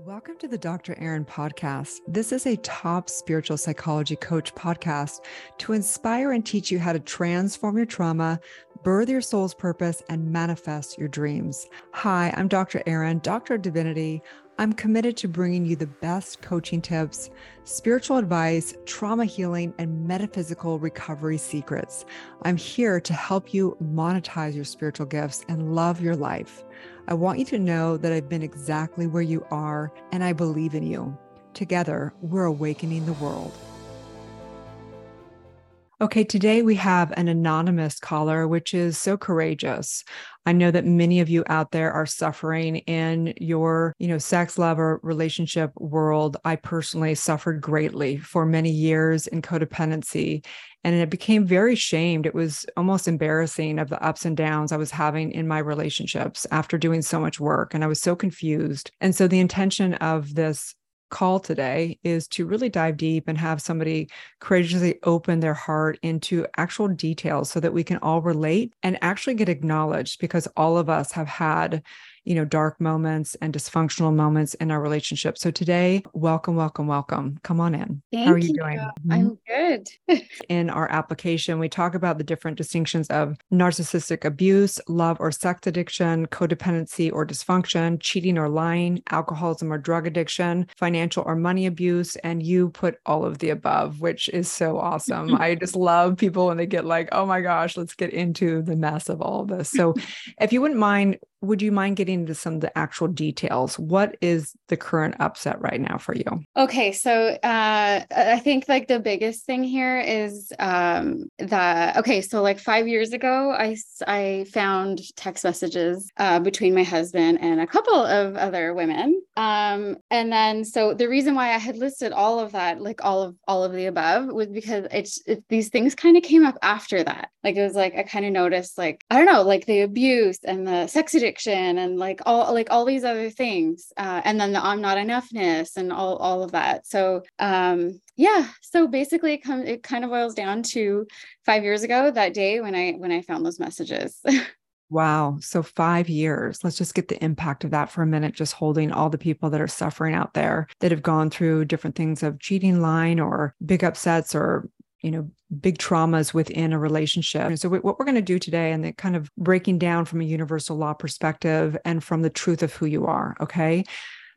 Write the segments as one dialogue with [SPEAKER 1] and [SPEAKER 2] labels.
[SPEAKER 1] Welcome to the Dr. Erin podcast. This is a top spiritual psychology coach podcast to inspire and teach you how to transform your trauma, birth your soul's purpose, and manifest your dreams. Hi, I'm Dr. Erin, Doctor of Divinity. I'm committed to bringing you the best coaching tips, spiritual advice, trauma healing, and metaphysical recovery secrets. I'm here to help you monetize your spiritual gifts and love your life. I want you to know that I've been exactly where you are and I believe in you. Together, we're awakening the world. Okay, today we have an anonymous caller, which is so courageous. I know that many of you out there are suffering in your, you know, sex, love, or relationship world. I personally suffered greatly for many years in codependency and it became very shamed. It was almost embarrassing of the ups and downs I was having in my relationships after doing so much work. And I was so confused. And so the intention of this call today is to really dive deep and have somebody courageously open their heart into actual details so that we can all relate and actually get acknowledged because all of us have had you know, dark moments and dysfunctional moments in our relationship. So today, welcome, welcome, welcome. Come on in.
[SPEAKER 2] Thank How are you, you. doing? Mm-hmm. I'm good.
[SPEAKER 1] in our application, we talk about the different distinctions of narcissistic abuse, love or sex addiction, codependency or dysfunction, cheating or lying, alcoholism or drug addiction, financial or money abuse, and you put all of the above, which is so awesome. I just love people when they get like, oh my gosh, let's get into the mess of all of this. So if you wouldn't mind would you mind getting into some of the actual details? What is the current upset right now for you?
[SPEAKER 2] Okay, so uh, I think like the biggest thing here is um, that okay, so like five years ago, I I found text messages uh, between my husband and a couple of other women, um, and then so the reason why I had listed all of that, like all of all of the above, was because it's it, these things kind of came up after that. Like it was like I kind of noticed like I don't know, like the abuse and the sex addiction and like all like all these other things uh, and then the i'm not enoughness and all all of that so um yeah so basically it, com- it kind of boils down to five years ago that day when i when i found those messages
[SPEAKER 1] Wow. So, five years. Let's just get the impact of that for a minute, just holding all the people that are suffering out there that have gone through different things of cheating line or big upsets or you know big traumas within a relationship. So what we're going to do today and the kind of breaking down from a universal law perspective and from the truth of who you are okay?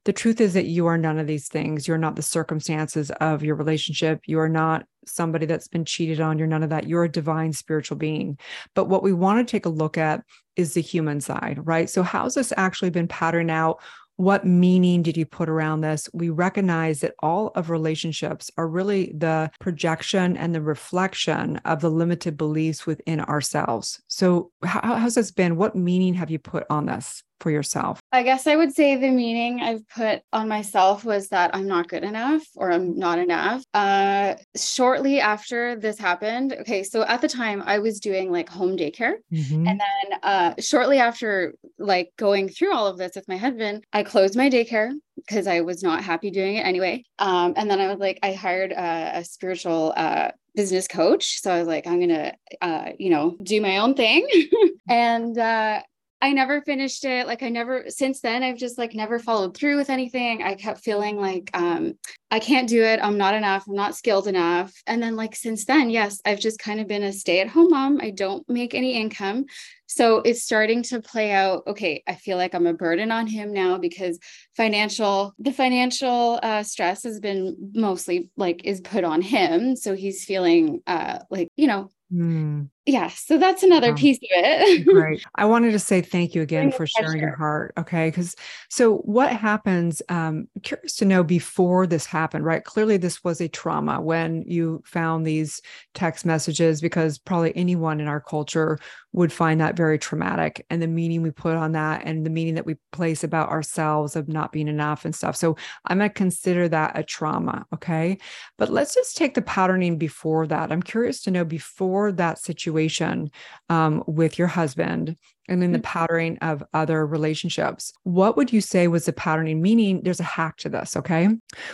[SPEAKER 1] The truth is that you are none of these things. You're not the circumstances of your relationship. You are not somebody that's been cheated on. You're none of that. You're a divine spiritual being. But what we want to take a look at is the human side right? So how's this actually been patterned out what meaning did you put around this? We recognize that all of relationships are really the projection and the reflection of the limited beliefs within ourselves. So, how, how's this been? What meaning have you put on this? For yourself?
[SPEAKER 2] I guess I would say the meaning I've put on myself was that I'm not good enough or I'm not enough. Uh, shortly after this happened, okay, so at the time I was doing like home daycare. Mm-hmm. And then uh, shortly after like going through all of this with my husband, I closed my daycare because I was not happy doing it anyway. Um, and then I was like, I hired a, a spiritual uh, business coach. So I was like, I'm going to, uh, you know, do my own thing. and uh, I never finished it. Like I never since then I've just like never followed through with anything. I kept feeling like um I can't do it. I'm not enough. I'm not skilled enough. And then like since then, yes, I've just kind of been a stay-at-home mom. I don't make any income. So it's starting to play out. Okay, I feel like I'm a burden on him now because financial the financial uh, stress has been mostly like is put on him. So he's feeling uh like, you know, Mm yeah so that's another piece of it
[SPEAKER 1] right i wanted to say thank you again for sharing your heart okay because so what happens um curious to know before this happened right? Clearly this was a trauma when you found these text messages because probably anyone in our culture would find that very traumatic and the meaning we put on that and the meaning that we place about ourselves of not being enough and stuff so i'm going to consider that a trauma okay but let's just take the patterning before that i'm curious to know before that situation um, with your husband and then the mm-hmm. patterning of other relationships. What would you say was the patterning? Meaning there's a hack to this, okay?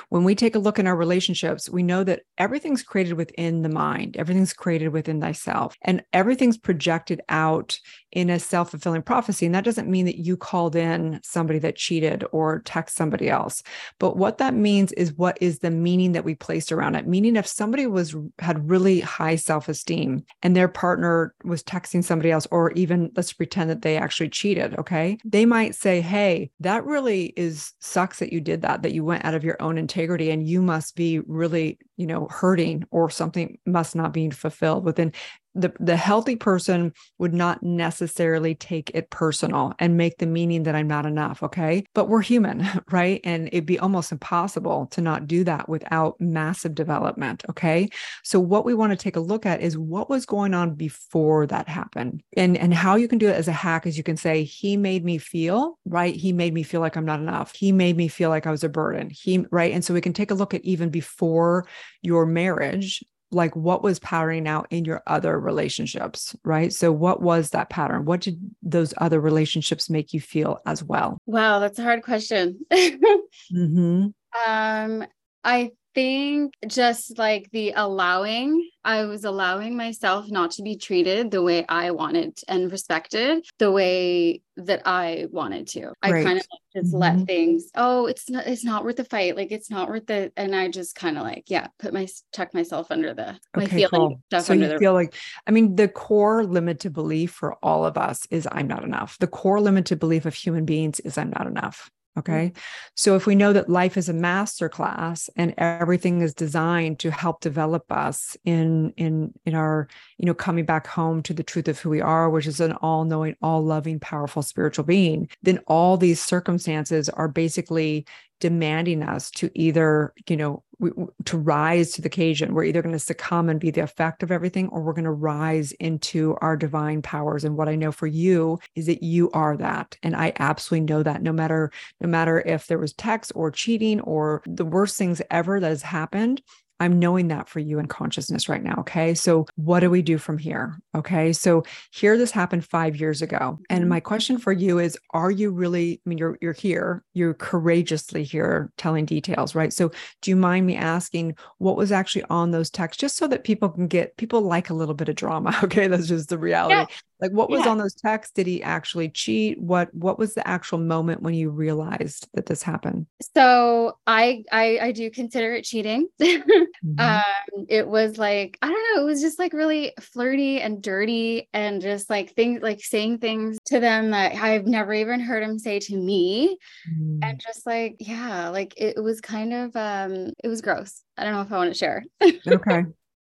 [SPEAKER 1] When we take a look in our relationships, we know that everything's created within the mind, everything's created within thyself, and everything's projected out in a self fulfilling prophecy. And that doesn't mean that you called in somebody that cheated or text somebody else. But what that means is what is the meaning that we placed around it? Meaning, if somebody was had really high self esteem and their partner was texting somebody else, or even let's pretend that they actually cheated, okay, they might say, Hey, that really is sucks that you did that, that you went out of your own integrity and you must be really, you know, hurting or something must not be fulfilled within the, the healthy person would not necessarily take it personal and make the meaning that I'm not enough. Okay. But we're human, right? And it'd be almost impossible to not do that without massive development. Okay. So what we want to take a look at is what was going on before that happened. And, and how you can do it as a hack is you can say, he made me feel, right? He made me feel like I'm not enough. He made me feel like I was a burden. He, right. And so we can take a look at even before your marriage like what was powering out in your other relationships, right? So, what was that pattern? What did those other relationships make you feel as well?
[SPEAKER 2] Wow, that's a hard question. mm-hmm. Um, I think just like the allowing, I was allowing myself not to be treated the way I wanted and respected the way that I wanted to. I kind of just mm-hmm. let things, oh, it's not, it's not worth the fight. Like it's not worth the, and I just kind of like, yeah, put my, tuck myself under the, my okay, feeling
[SPEAKER 1] cool. stuff so under you the, feel like, I mean, the core limited belief for all of us is I'm not enough. The core limited belief of human beings is I'm not enough. Mm-hmm. Okay. So if we know that life is a master class and everything is designed to help develop us in in in our, you know, coming back home to the truth of who we are, which is an all-knowing, all-loving, powerful spiritual being, then all these circumstances are basically demanding us to either, you know, to rise to the occasion. We're either going to succumb and be the effect of everything, or we're going to rise into our divine powers. And what I know for you is that you are that. And I absolutely know that no matter, no matter if there was text or cheating or the worst things ever that has happened, I'm knowing that for you in consciousness right now. Okay. So, what do we do from here? Okay. So, here this happened five years ago. And mm-hmm. my question for you is Are you really, I mean, you're, you're here, you're courageously here telling details, right? So, do you mind me asking what was actually on those texts, just so that people can get, people like a little bit of drama. Okay. That's just the reality. Yeah. Like what was yeah. on those texts? Did he actually cheat? What what was the actual moment when you realized that this happened?
[SPEAKER 2] So I I, I do consider it cheating. mm-hmm. um, it was like I don't know. It was just like really flirty and dirty, and just like things like saying things to them that I've never even heard him say to me, mm. and just like yeah, like it, it was kind of um, it was gross. I don't know if I want to share.
[SPEAKER 1] okay.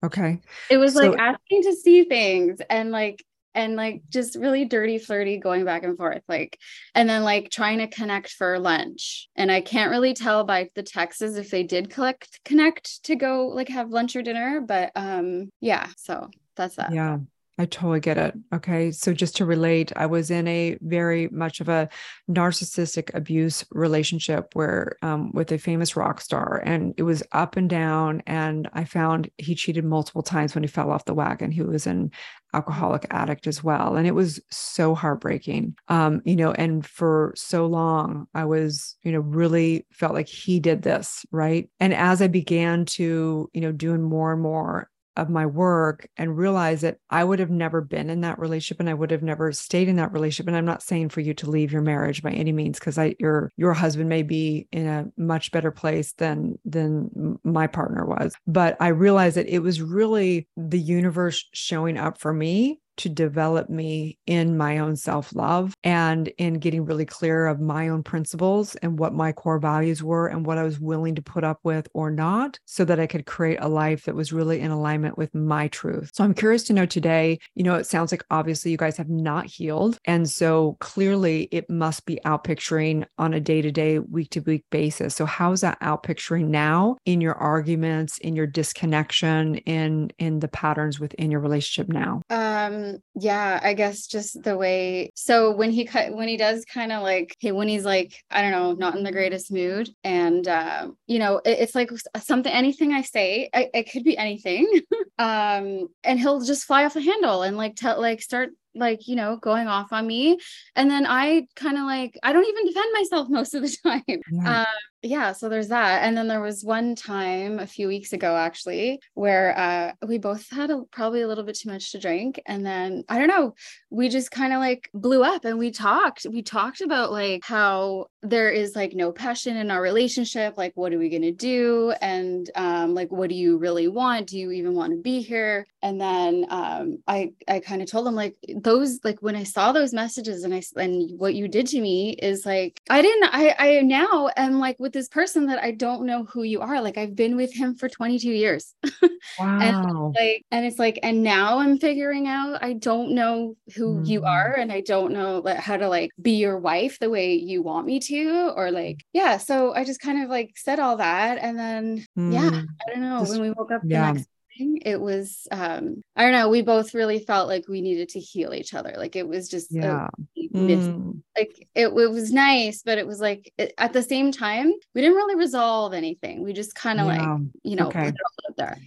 [SPEAKER 1] Okay.
[SPEAKER 2] It was so, like asking to see things and like and like just really dirty flirty going back and forth like and then like trying to connect for lunch. And i can't really tell by the texts if they did collect connect to go like have lunch or dinner but um yeah so that's that.
[SPEAKER 1] Yeah I totally get it. Okay. So, just to relate, I was in a very much of a narcissistic abuse relationship where, um, with a famous rock star, and it was up and down. And I found he cheated multiple times when he fell off the wagon. He was an alcoholic addict as well. And it was so heartbreaking. Um, you know, and for so long, I was, you know, really felt like he did this. Right. And as I began to, you know, doing more and more of my work and realize that I would have never been in that relationship and I would have never stayed in that relationship. And I'm not saying for you to leave your marriage by any means, because I your your husband may be in a much better place than than my partner was. But I realized that it was really the universe showing up for me to develop me in my own self love and in getting really clear of my own principles and what my core values were and what I was willing to put up with or not, so that I could create a life that was really in alignment with my truth. So I'm curious to know today, you know, it sounds like obviously you guys have not healed. And so clearly it must be out picturing on a day to day, week to week basis. So how's that out picturing now in your arguments, in your disconnection, in in the patterns within your relationship now?
[SPEAKER 2] Um yeah i guess just the way so when he cut when he does kind of like hey when he's like i don't know not in the greatest mood and uh, you know it, it's like something anything i say I, it could be anything um and he'll just fly off the handle and like tell like start like you know going off on me and then i kind of like i don't even defend myself most of the time yeah. um, yeah, so there's that. And then there was one time a few weeks ago, actually, where uh, we both had a, probably a little bit too much to drink. And then I don't know, we just kind of like blew up and we talked. We talked about like how there is like no passion in our relationship. Like, what are we going to do? And um, like, what do you really want? Do you even want to be here? And then um, I, I kind of told him like those, like when I saw those messages and I, and what you did to me is like, I didn't, I, I now am like with this person that I don't know who you are. Like I've been with him for 22 years.
[SPEAKER 1] Wow.
[SPEAKER 2] and like, and it's like, and now I'm figuring out I don't know who mm. you are and I don't know like, how to like be your wife the way you want me to, or like, yeah. So I just kind of like said all that. And then, mm. yeah, I don't know. Just, when we woke up yeah. the next it was um i don't know we both really felt like we needed to heal each other like it was just
[SPEAKER 1] yeah. Mm.
[SPEAKER 2] like it, it was nice but it was like it, at the same time we didn't really resolve anything we just kind of yeah. like you know okay. there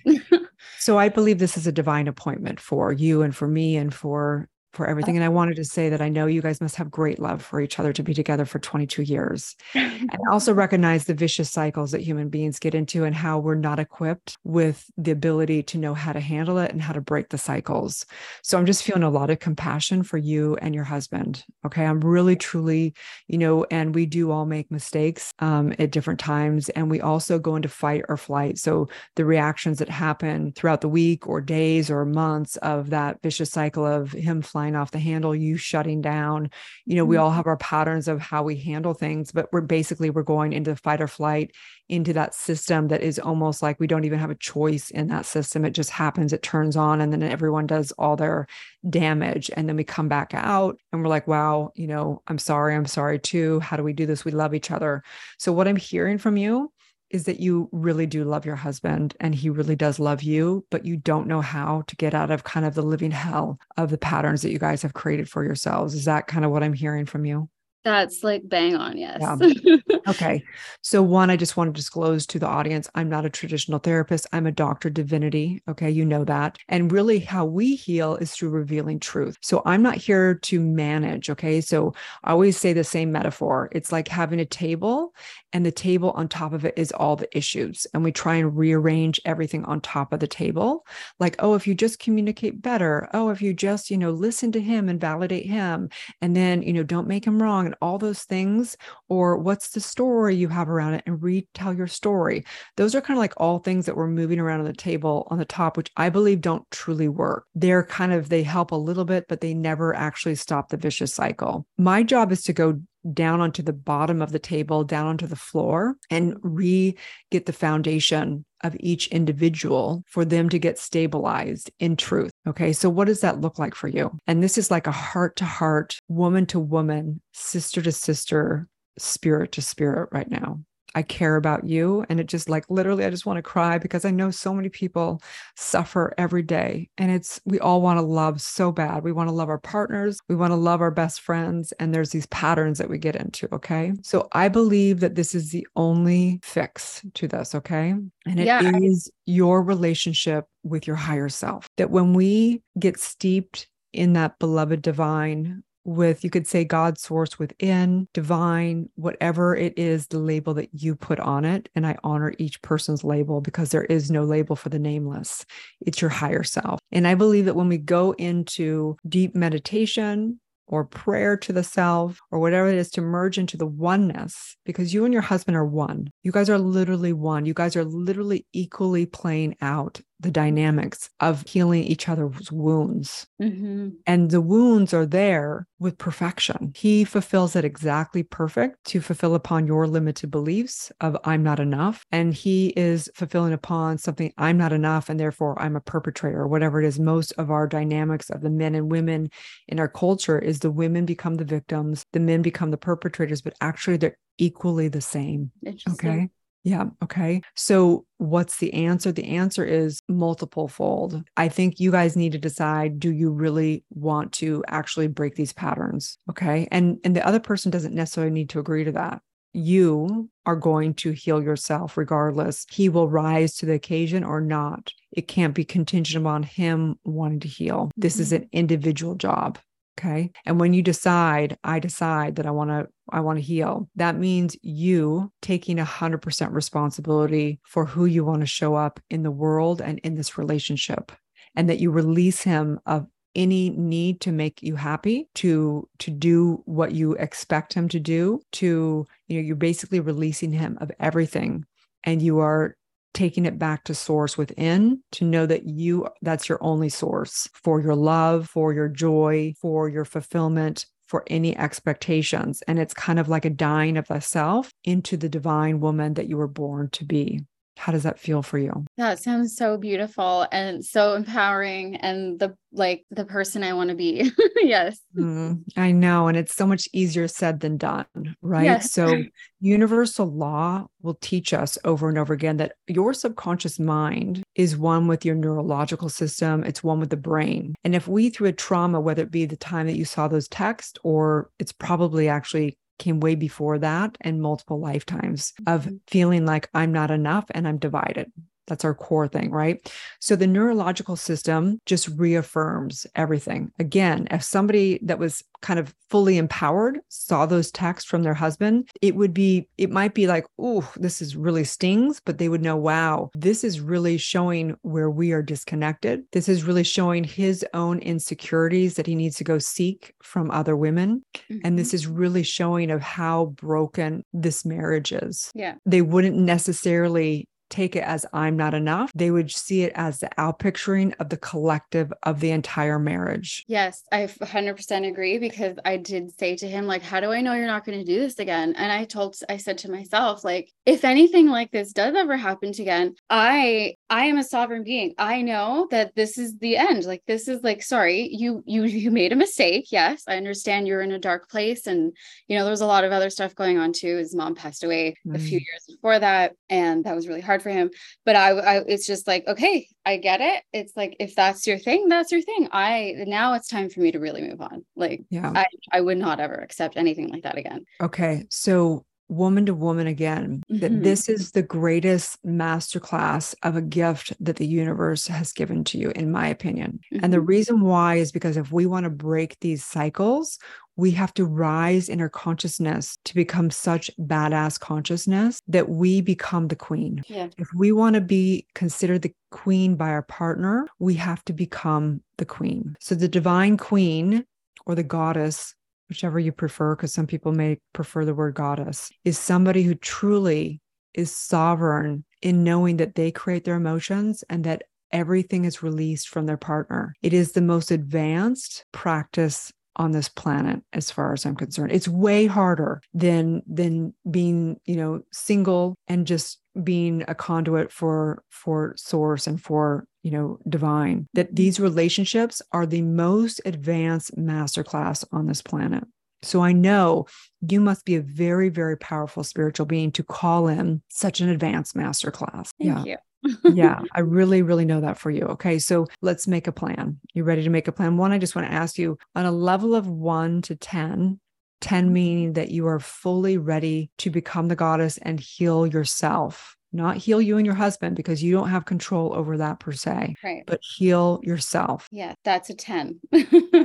[SPEAKER 1] so i believe this is a divine appointment for you and for me and for for everything. And I wanted to say that I know you guys must have great love for each other to be together for 22 years. and also recognize the vicious cycles that human beings get into and how we're not equipped with the ability to know how to handle it and how to break the cycles. So I'm just feeling a lot of compassion for you and your husband. Okay. I'm really, truly, you know, and we do all make mistakes um, at different times. And we also go into fight or flight. So the reactions that happen throughout the week or days or months of that vicious cycle of him flying flying off the handle, you shutting down. You know, we mm-hmm. all have our patterns of how we handle things, but we're basically we're going into fight or flight into that system that is almost like we don't even have a choice in that system. It just happens, it turns on, and then everyone does all their damage. And then we come back out and we're like, wow, you know, I'm sorry, I'm sorry too. How do we do this? We love each other. So, what I'm hearing from you is that you really do love your husband and he really does love you, but you don't know how to get out of kind of the living hell of the patterns that you guys have created for yourselves. Is that kind of what I'm hearing from you?
[SPEAKER 2] That's like bang on, yes.
[SPEAKER 1] Yeah. okay. So, one, I just want to disclose to the audience I'm not a traditional therapist. I'm a doctor divinity. Okay. You know that. And really, how we heal is through revealing truth. So, I'm not here to manage. Okay. So, I always say the same metaphor it's like having a table and the table on top of it is all the issues and we try and rearrange everything on top of the table like oh if you just communicate better oh if you just you know listen to him and validate him and then you know don't make him wrong and all those things or what's the story you have around it and retell your story. Those are kind of like all things that we're moving around on the table on the top which i believe don't truly work. They're kind of they help a little bit but they never actually stop the vicious cycle. My job is to go down onto the bottom of the table, down onto the floor, and re get the foundation of each individual for them to get stabilized in truth. Okay. So, what does that look like for you? And this is like a heart to heart, woman to woman, sister to sister, spirit to spirit right now. I care about you. And it just like literally, I just want to cry because I know so many people suffer every day. And it's, we all want to love so bad. We want to love our partners, we want to love our best friends. And there's these patterns that we get into. Okay. So I believe that this is the only fix to this. Okay. And it yeah. is your relationship with your higher self. That when we get steeped in that beloved divine with, you could say, God source within, divine, whatever it is, the label that you put on it. And I honor each person's label because there is no label for the nameless. It's your higher self. And I believe that when we go into deep meditation, or prayer to the self or whatever it is to merge into the oneness because you and your husband are one. You guys are literally one. You guys are literally equally playing out the dynamics of healing each other's wounds. Mm-hmm. And the wounds are there with perfection. He fulfills it exactly perfect to fulfill upon your limited beliefs of I'm not enough. And he is fulfilling upon something I'm not enough. And therefore I'm a perpetrator, whatever it is. Most of our dynamics of the men and women in our culture is the women become the victims, the men become the perpetrators, but actually they're equally the same. Okay. Yeah. Okay. So, what's the answer? The answer is multiple fold. I think you guys need to decide do you really want to actually break these patterns? Okay. And and the other person doesn't necessarily need to agree to that. You are going to heal yourself regardless. He will rise to the occasion or not. It can't be contingent upon him wanting to heal. This mm-hmm. is an individual job. Okay. And when you decide, I decide that I want to, I want to heal, that means you taking 100% responsibility for who you want to show up in the world and in this relationship. And that you release him of any need to make you happy to to do what you expect him to do to you know you're basically releasing him of everything and you are taking it back to source within to know that you that's your only source for your love for your joy for your fulfillment for any expectations. And it's kind of like a dying of the self into the divine woman that you were born to be how does that feel for you?
[SPEAKER 2] That sounds so beautiful and so empowering and the like the person I want to be. yes.
[SPEAKER 1] Mm, I know. And it's so much easier said than done. Right. Yes. So, universal law will teach us over and over again that your subconscious mind is one with your neurological system, it's one with the brain. And if we, through a trauma, whether it be the time that you saw those texts or it's probably actually came way before that and multiple lifetimes of mm-hmm. feeling like I'm not enough and I'm divided. That's our core thing, right? So the neurological system just reaffirms everything. Again, if somebody that was kind of fully empowered saw those texts from their husband, it would be, it might be like, oh, this is really stings, but they would know, wow, this is really showing where we are disconnected. This is really showing his own insecurities that he needs to go seek from other women. Mm-hmm. And this mm-hmm. is really showing of how broken this marriage is.
[SPEAKER 2] Yeah.
[SPEAKER 1] They wouldn't necessarily take it as I'm not enough. They would see it as the outpicturing of the collective of the entire marriage.
[SPEAKER 2] Yes, I 100% agree because I did say to him, like, how do I know you're not going to do this again? And I told, I said to myself, like, if anything like this does ever happen again, I, I am a sovereign being. I know that this is the end. Like, this is like, sorry, you, you, you made a mistake. Yes, I understand you're in a dark place. And, you know, there was a lot of other stuff going on too. His mom passed away mm. a few mm. years before that. And that was really hard hard for him. But I, I it's just like okay i get it. It's like if that's your thing that's your thing. I now it's time for me to really move on. Like yeah. I, I would not ever accept anything like that again.
[SPEAKER 1] Okay. So woman to woman again mm-hmm. that this is the greatest masterclass of a gift that the universe has given to you in my opinion mm-hmm. and the mm-hmm. reason why is because if we want to break these cycles we have to rise in our consciousness to become such badass consciousness that we become the queen.
[SPEAKER 2] Yeah.
[SPEAKER 1] If we want to be considered the queen by our partner, we have to become the queen. So the divine queen or the goddess, whichever you prefer, because some people may prefer the word goddess, is somebody who truly is sovereign in knowing that they create their emotions and that everything is released from their partner. It is the most advanced practice on this planet as far as i'm concerned it's way harder than than being you know single and just being a conduit for for source and for you know divine that mm-hmm. these relationships are the most advanced masterclass on this planet so I know you must be a very, very powerful spiritual being to call in such an advanced masterclass.
[SPEAKER 2] Thank yeah. you
[SPEAKER 1] yeah, I really, really know that for you. Okay. So let's make a plan. You ready to make a plan? One, I just want to ask you on a level of one to 10, 10 mm-hmm. meaning that you are fully ready to become the goddess and heal yourself not heal you and your husband because you don't have control over that per se,
[SPEAKER 2] right.
[SPEAKER 1] but heal yourself.
[SPEAKER 2] Yeah, that's a 10.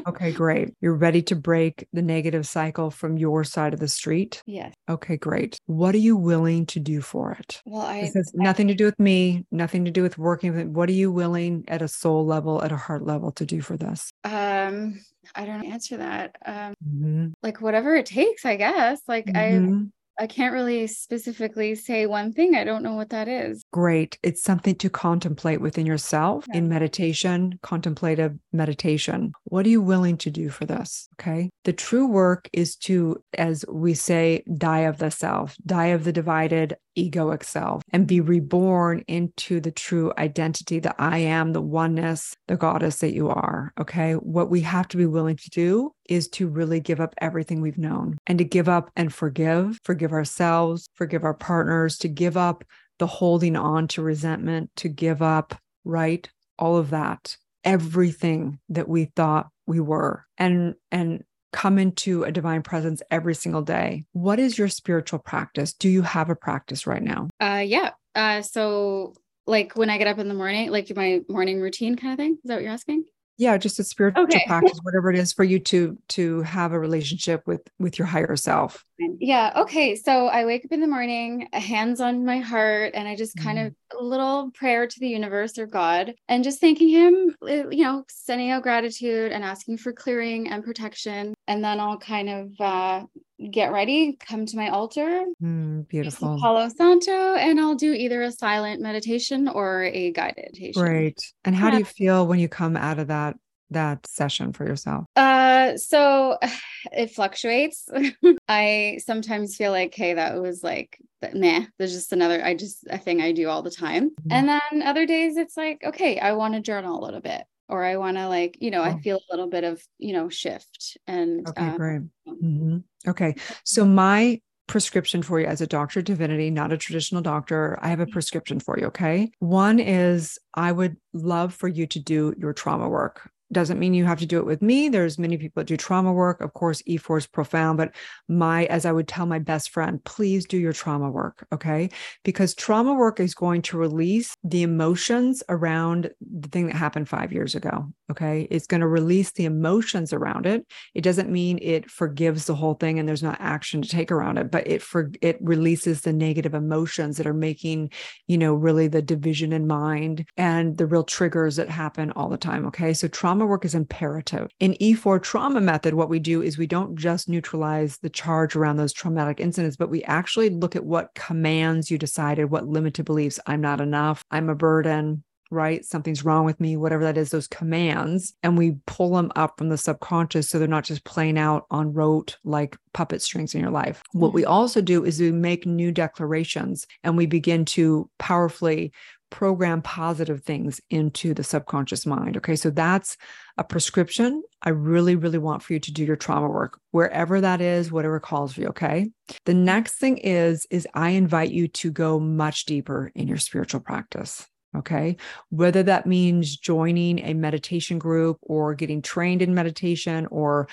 [SPEAKER 1] okay, great. You're ready to break the negative cycle from your side of the street?
[SPEAKER 2] Yes.
[SPEAKER 1] Okay, great. What are you willing to do for it?
[SPEAKER 2] Well, I.
[SPEAKER 1] This has nothing to do with me, nothing to do with working with it. What are you willing at a soul level, at a heart level to do for this?
[SPEAKER 2] Um, I don't answer that. Um, mm-hmm. like whatever it takes, I guess. Like mm-hmm. I I can't really specifically say one thing. I don't know what that is.
[SPEAKER 1] Great. It's something to contemplate within yourself yeah. in meditation, contemplative meditation. What are you willing to do for this? Okay. The true work is to, as we say, die of the self, die of the divided egoic self, and be reborn into the true identity that I am, the oneness, the goddess that you are. Okay. What we have to be willing to do is to really give up everything we've known and to give up and forgive, forgive ourselves, forgive our partners, to give up the holding on to resentment, to give up, right? All of that, everything that we thought we were. And, and, come into a divine presence every single day. What is your spiritual practice? Do you have a practice right now?
[SPEAKER 2] Uh yeah. Uh so like when I get up in the morning, like my morning routine kind of thing. Is that what you're asking?
[SPEAKER 1] Yeah just a spiritual
[SPEAKER 2] Okay.
[SPEAKER 1] practice whatever it is for you to to have a relationship with with your higher self
[SPEAKER 2] Yeah. Okay. So I wake up in the morning, hands on my heart, and I just kind of a little prayer to the universe or God and just thanking Him, uh, you know, sending out gratitude and asking for clearing and protection. And then I'll kind of uh, get ready, come to my altar,
[SPEAKER 1] Mm, beautiful
[SPEAKER 2] Palo Santo, and I'll do either a silent meditation or a guided meditation.
[SPEAKER 1] great and how do you feel when you come out of that that session for yourself
[SPEAKER 2] Uh, so it fluctuates. I sometimes feel like, hey, that was like, meh. There's just another. I just a thing I do all the time.
[SPEAKER 1] Mhm.
[SPEAKER 2] And then other days, it's like, okay, I want to journal a little bit, or I want to like, you know, I
[SPEAKER 1] Oh.
[SPEAKER 2] feel a little bit of, you know, shift. And
[SPEAKER 1] okay
[SPEAKER 2] um,
[SPEAKER 1] great Mhm. Okay. So my prescription for you as a doctor of divinity not a traditional doctor i have a mm-hmm. prescription for you okay? One is i would love for you to do your trauma work doesn't mean you have to do it with me. There's many people that do trauma work. Of course e4 is profound but my as i would tell my best friend please do your trauma work okay? Because trauma work is going to release the emotions around the thing that happened five years ago okay? It's going to release the emotions around it. It doesn't mean it forgives the whole thing and there's not action to take around it but it for it releases the negative emotions that are making you know really the division in mind and the real triggers that happen all the time okay? So trauma work is imperative. In e4 trauma method what we do is we don't just neutralize the charge around those traumatic incidents but we actually look at what commands you decided what limited beliefs. I'm not enough. I'm a burden right? Something's wrong with me, whatever that is, those commands, and we pull them up from the subconscious so they're not just playing out on rote like puppet strings in your life. What we mm. also do is we make new declarations and we begin to powerfully program positive things into the subconscious mind. Okay. So that's a prescription. I really, really want for you to do your trauma work wherever that is, whatever calls for you. Okay. The next thing is, is I invite you to go much deeper in your spiritual practice. Okay. Whether that means joining a meditation group or getting trained in meditation or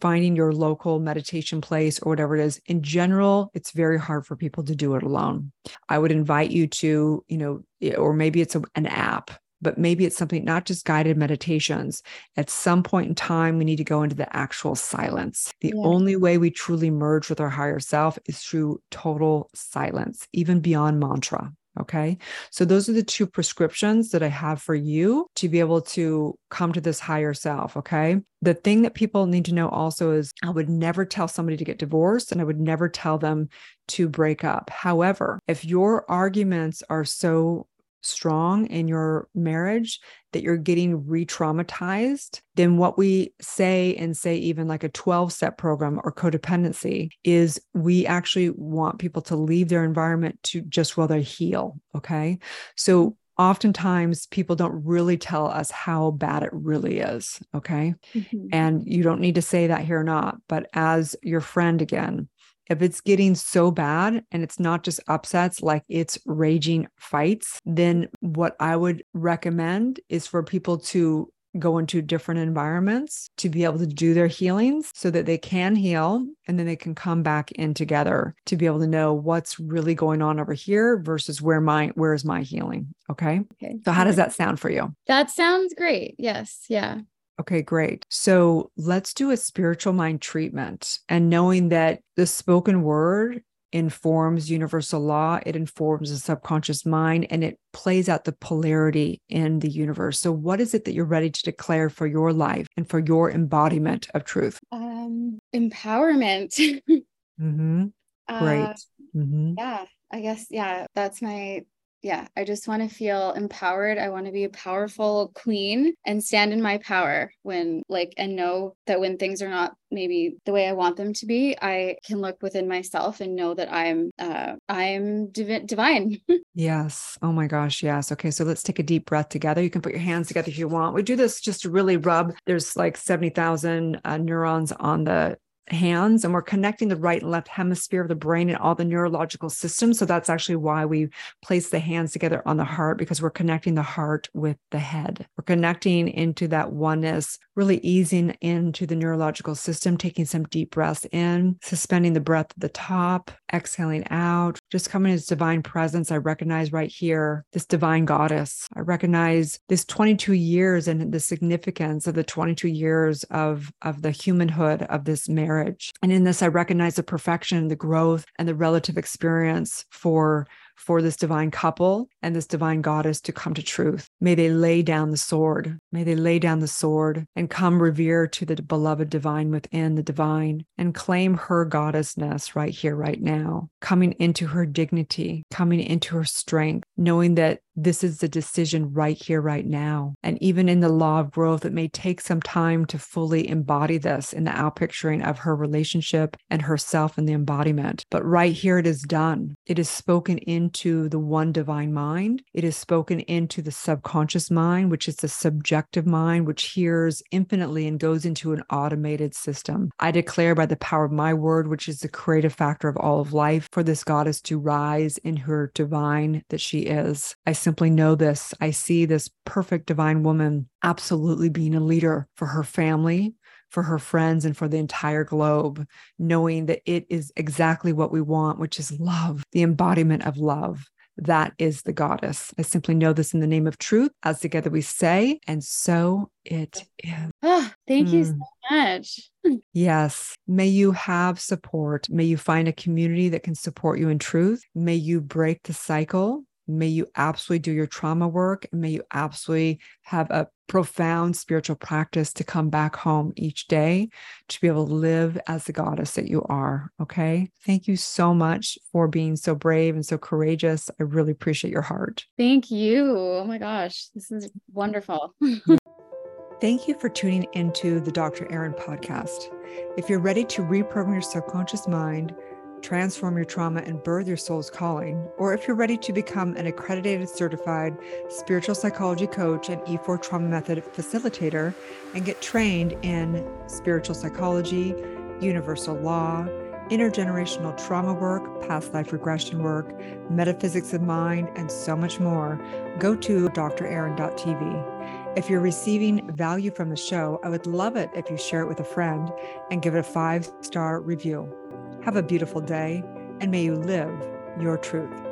[SPEAKER 1] finding your local meditation place or whatever it is. In general, it's very hard for people to do it alone. I would invite you to, you know, eh, or maybe it's a, an app, but maybe it's something not just guided meditations. At some point in time, we need to go into the actual silence. The
[SPEAKER 2] Yeah.
[SPEAKER 1] only way we truly merge with our higher self is through total silence, even beyond mantra. Okay. So those are the two prescriptions that I have for you to be able to come to this higher self. Okay. The thing that people need to know also is I would never tell somebody to get divorced and I would never tell them to break up. However, if your arguments are so strong in your marriage that you're getting re traumatized, then what we say and say, even like a 12 step program or codependency, is we actually want people to leave their environment to just while they heal. Okay. So oftentimes people don't really tell us how bad it really is. Okay.
[SPEAKER 2] Mhm.
[SPEAKER 1] And you don't need to say that here or not, but as your friend again, if it's getting so bad and it's not just upsets, like it's raging fights, then what I would recommend is for people to go into different environments to be able to do their healings so that they can heal and then they can come back in together to be able to know what's really going on over here versus where my where is my healing okay
[SPEAKER 2] Okay.
[SPEAKER 1] so how does that sound for you
[SPEAKER 2] That sounds great. Yes. Yeah.
[SPEAKER 1] Okay, great. So let's do a spiritual mind treatment. And knowing that the spoken word informs universal law, it informs the subconscious mind, and it plays out the polarity in the universe. So, what is it that you're ready to declare for your life and for your embodiment of truth?
[SPEAKER 2] Um, empowerment.
[SPEAKER 1] mm-hmm.
[SPEAKER 2] Uh,
[SPEAKER 1] Great. hmm
[SPEAKER 2] yeah i guess yeah that's my yeah i just want to feel empowered i want to be a powerful queen and stand in my power when like and know that when things are not maybe the way i want them to be i can look within myself and know that i'm uh i'm divi- divine
[SPEAKER 1] Yes. Oh my gosh. Yes. Okay. So let's take a deep breath together. You can put your hands together if you want. We do this just to really rub. There's like 70,000 uh, neurons on the hands, and we're connecting the right and left hemisphere of the brain and all the neurological systems. So that's actually why we place the hands together on the heart because we're connecting the heart with the head. We're connecting into that oneness, really easing into the neurological system, taking some deep breaths in, suspending the breath at the top, exhaling out, just coming as divine presence. I recognize right here this divine goddess. I recognize this 22 years and the significance of the 22 years of, of the humanhood of this marriage. And in this, I recognize the perfection, the growth, and the relative experience for for this divine couple and this divine goddess to come to truth. May they lay down the sword. May they lay down the sword and come revere to the beloved divine within the divine and claim her goddessness right here, right now, coming into her dignity, coming into her strength, knowing that this is the decision right here, right now. And even in the law of growth, it may take some time to fully embody this in the outpicturing of her relationship and herself in the embodiment. But right here, it is done. It is spoken into the one divine mind. It is spoken into the subconscious mind, which is the subjective mind, which hears infinitely and goes into an automated system. I declare by the power of my word, which is the creative factor of all of life, for this goddess to rise in her divine that she is. I simply know this. I see this perfect divine woman absolutely being a leader for her family, for her friends, and for the entire globe, knowing that it is exactly what we want, which is love, the embodiment of love. That is the goddess. I simply know this in the name of truth, as together we say, and so it is.
[SPEAKER 2] Oh, thank mm. you so hmm. much.
[SPEAKER 1] Yes. May you have support. May you find a community that can support you in truth. May you break the cycle May you absolutely do your trauma work. And may you absolutely have a profound spiritual practice to come back home each day to be able to live as the goddess that you are. Okay. Thank you so much for being so brave and so courageous. I really appreciate your heart.
[SPEAKER 2] Thank you. Oh my gosh. This is wonderful.
[SPEAKER 1] Thank you for tuning into the Dr. Erin podcast. If you're ready to reprogram your subconscious mind, transform your trauma and birth your soul's calling, or if you're ready to become an accredited certified spiritual psychology coach and E4 trauma method facilitator and get trained in spiritual psychology, universal law, intergenerational trauma work, past life regression work, metaphysics of mind, and so much more, go to drerin.tv. If you're receiving value from the show, I would love it if you share it with a friend and give it a five star review. Have a beautiful day, and may you live your truth.